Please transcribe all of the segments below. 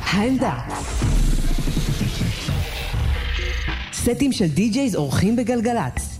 העמדה. סטים של די-ג'ייז אורחים בגלגלצ.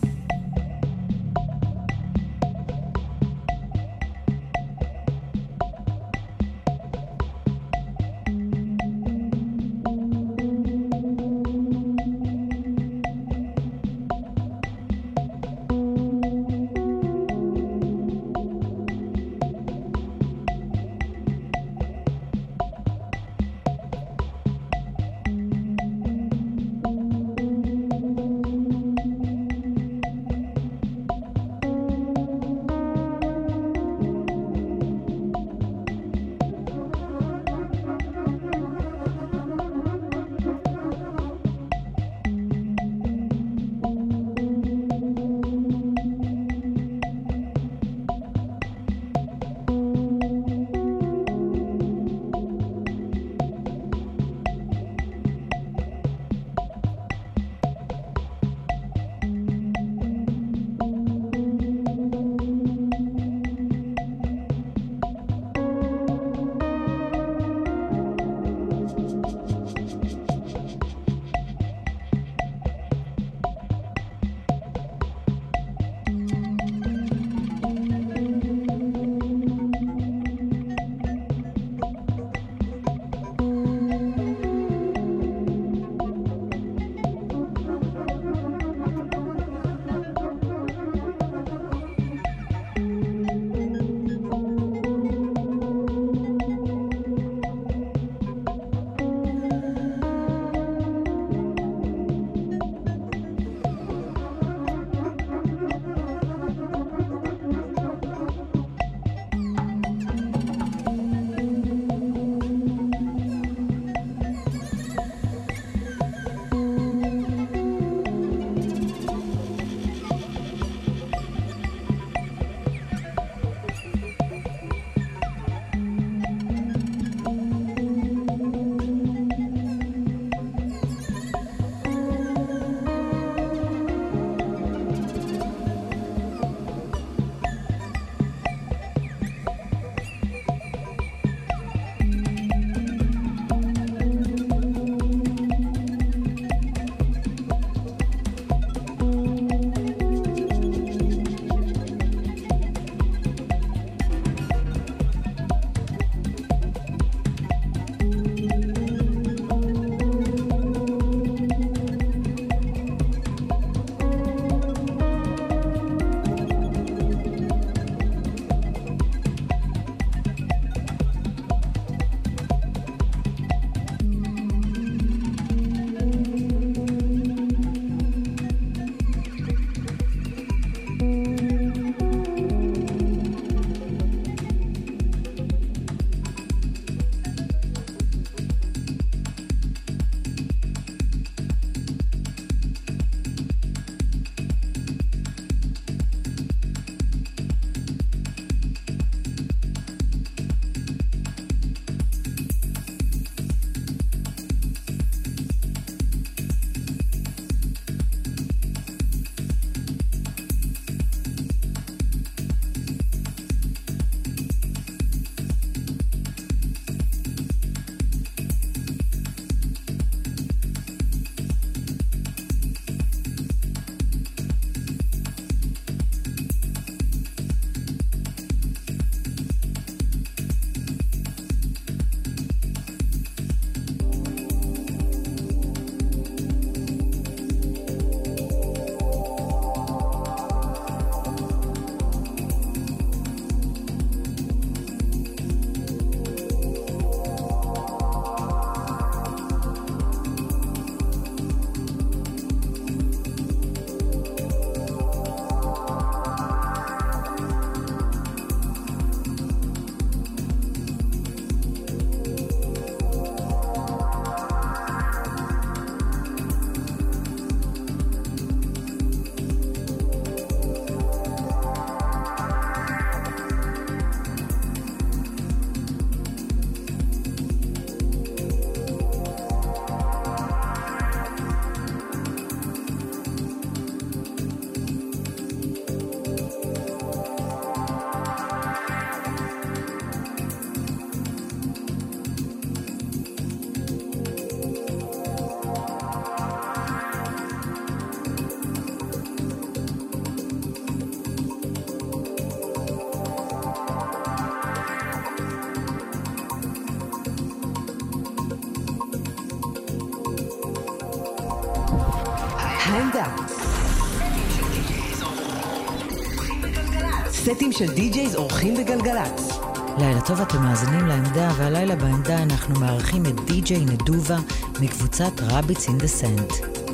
סטים של די-ג'ייז אורחים בגלגלצ. לילה טוב, אתם מאזינים לעמדה, והלילה בעמדה אנחנו מארחים את די.ג'יי נדובה מקבוצת רביץ אין סנט.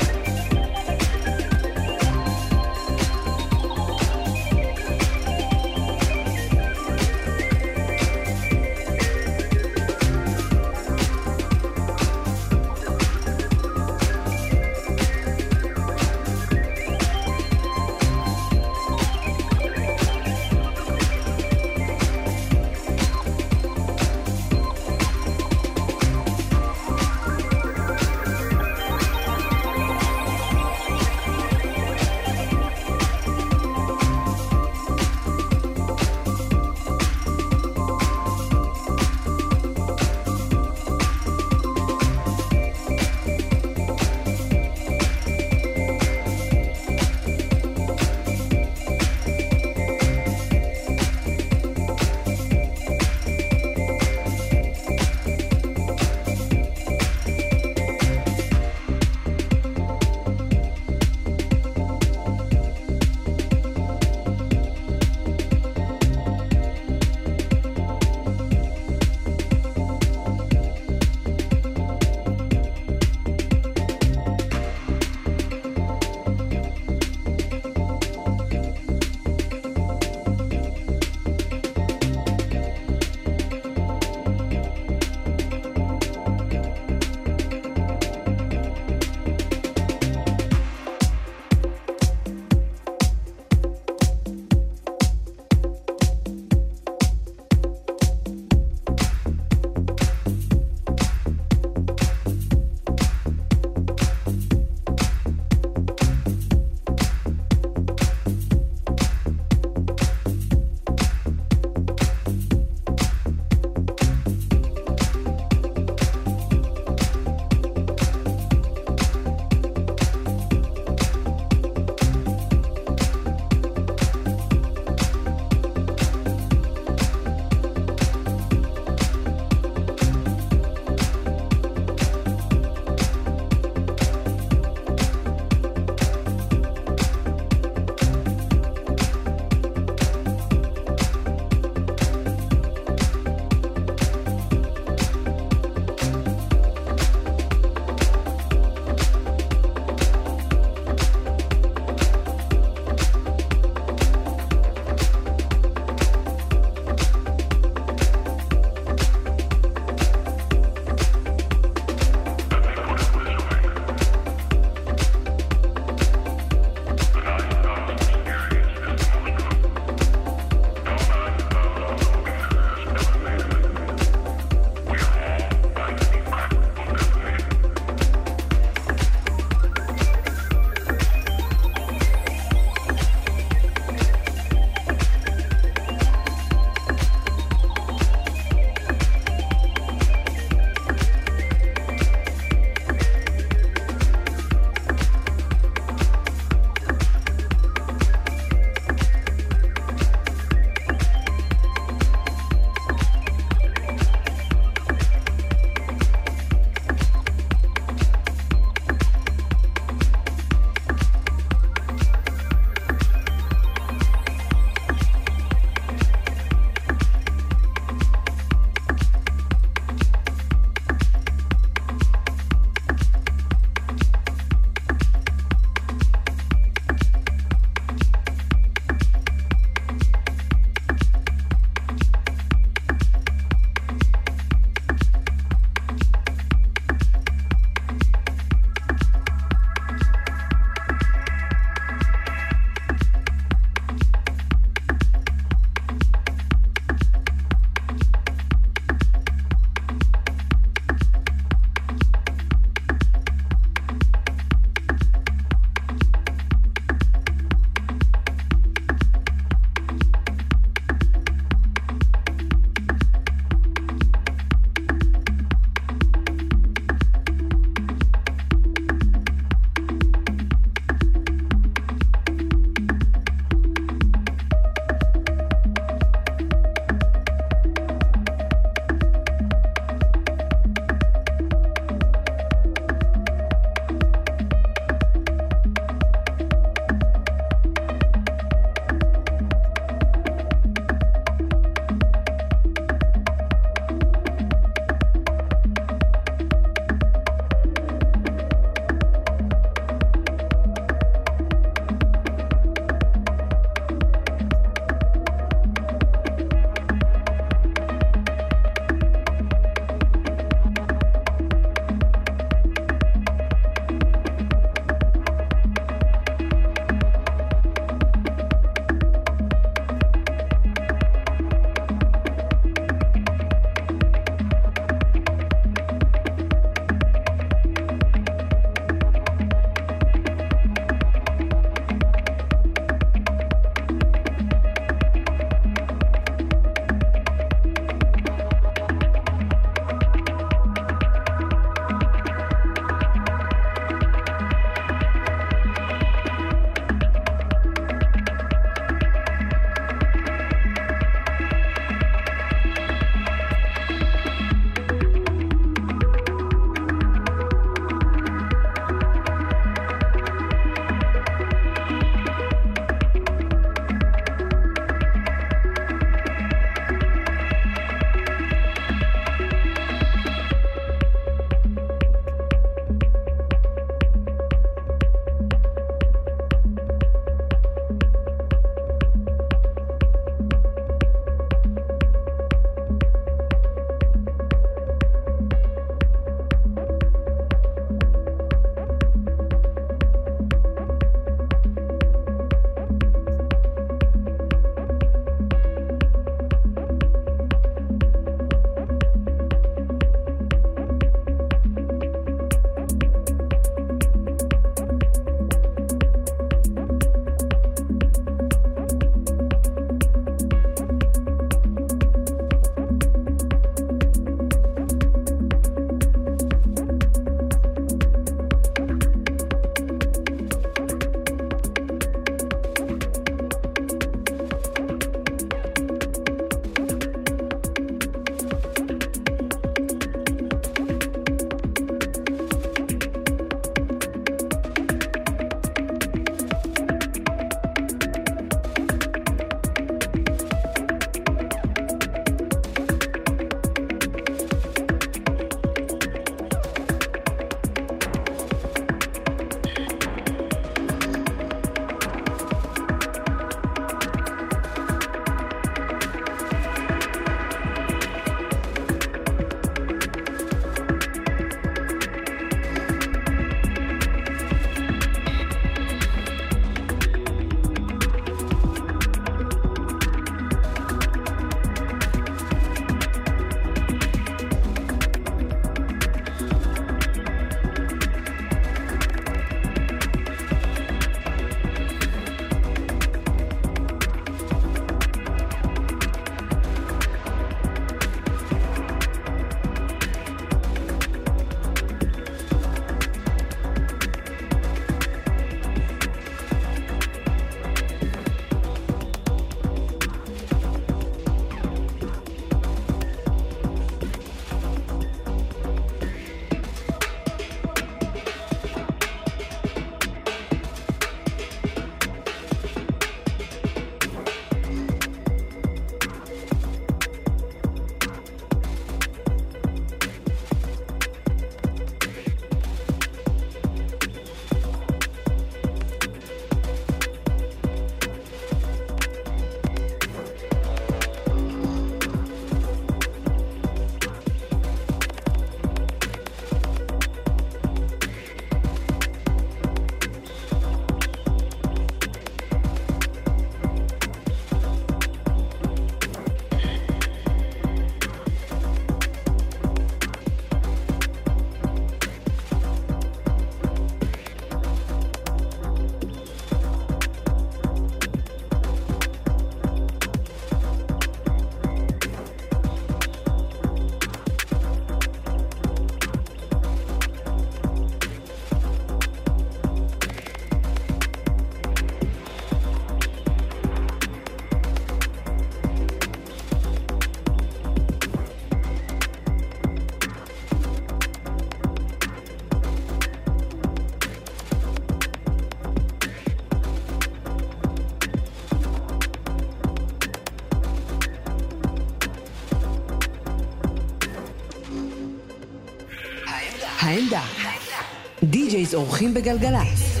די-ג'ייז אורחים בגלגלצ.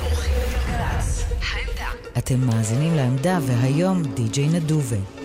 אתם מאזינים לעמדה, והיום די.ג'יי נדובה.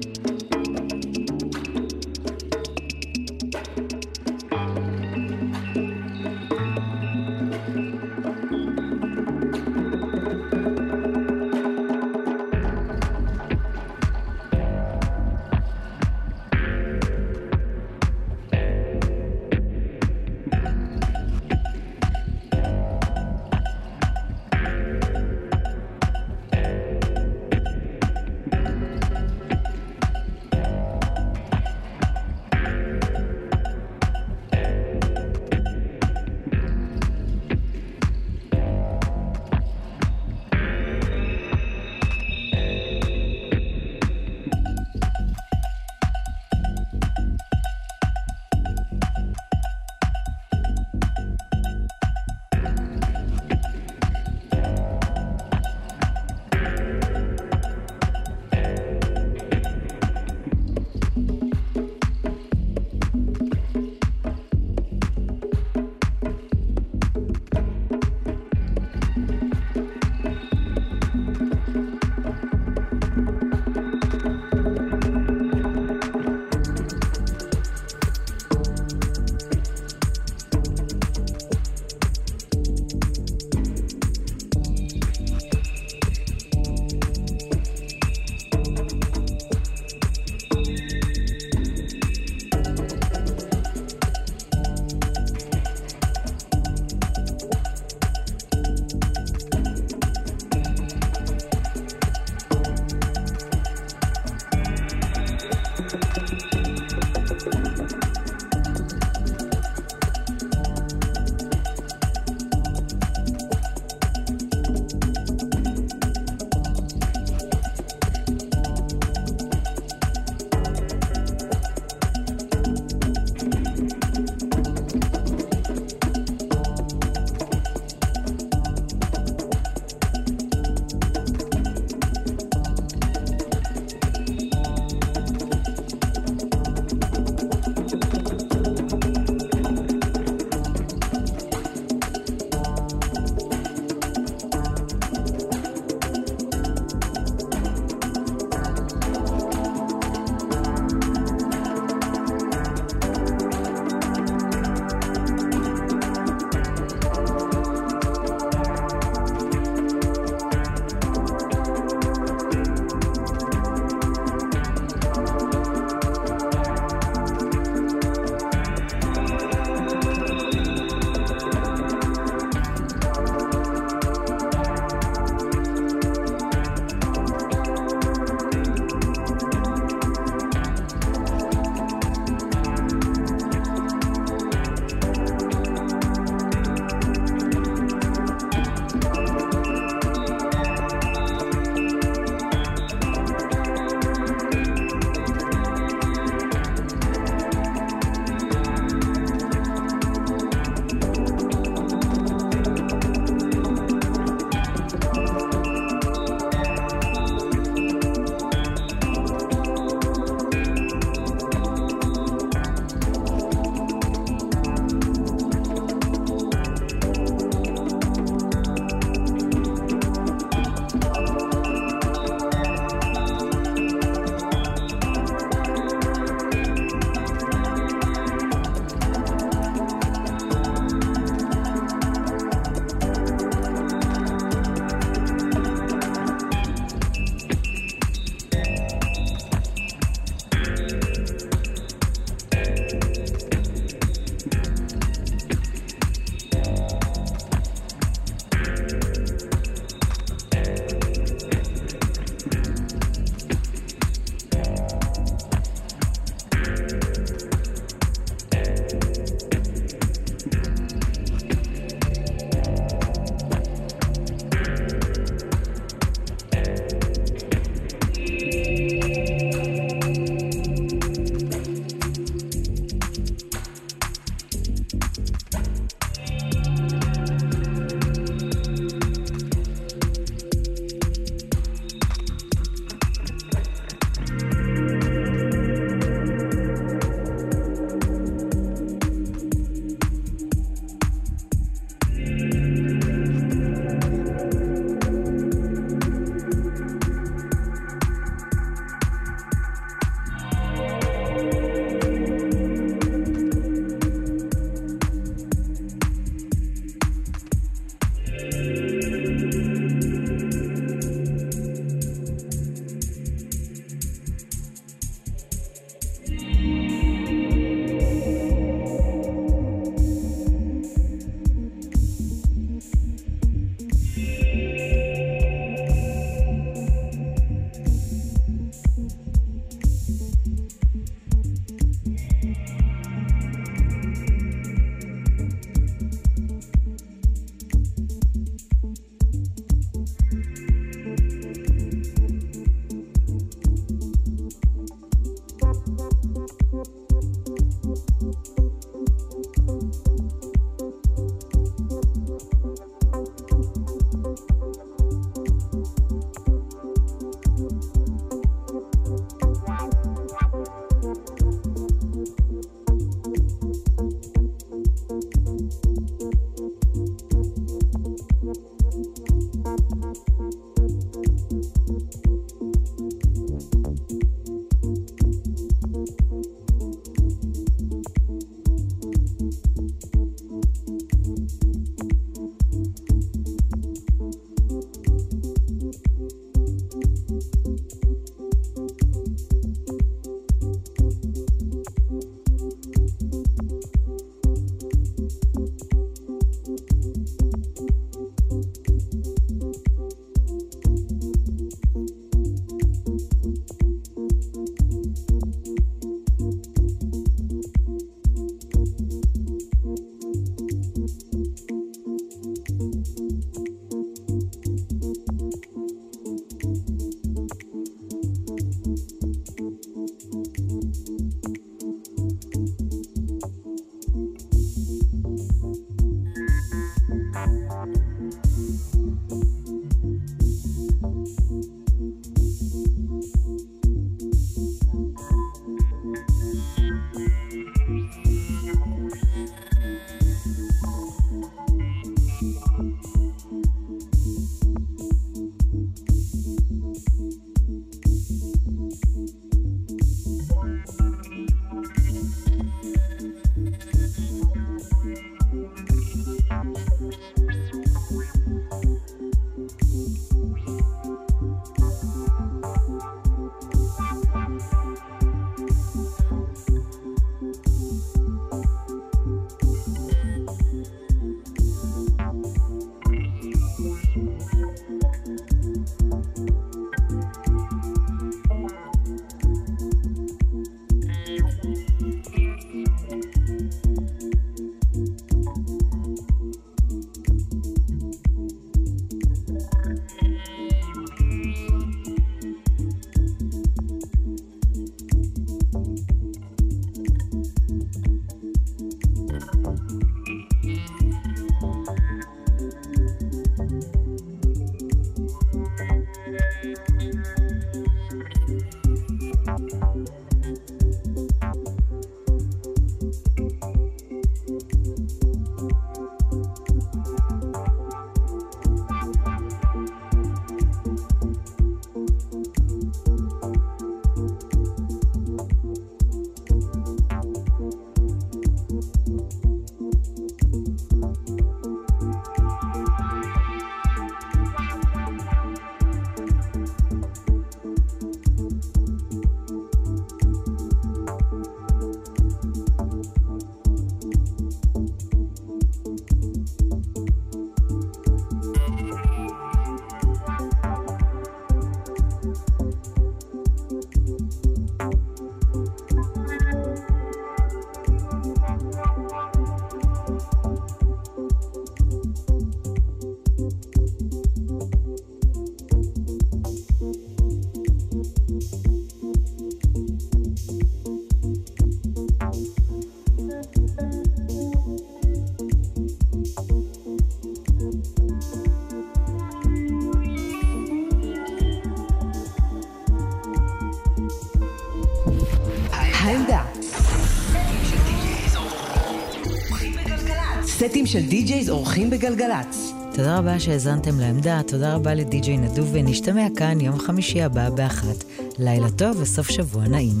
סטים של די-ג'ייז אורחים בגלגלצ. תודה רבה שהאזנתם לעמדה, תודה רבה לדי-ג'יי נדוב, ונשתמע כאן יום חמישי הבא באחת. לילה טוב וסוף שבוע נעים.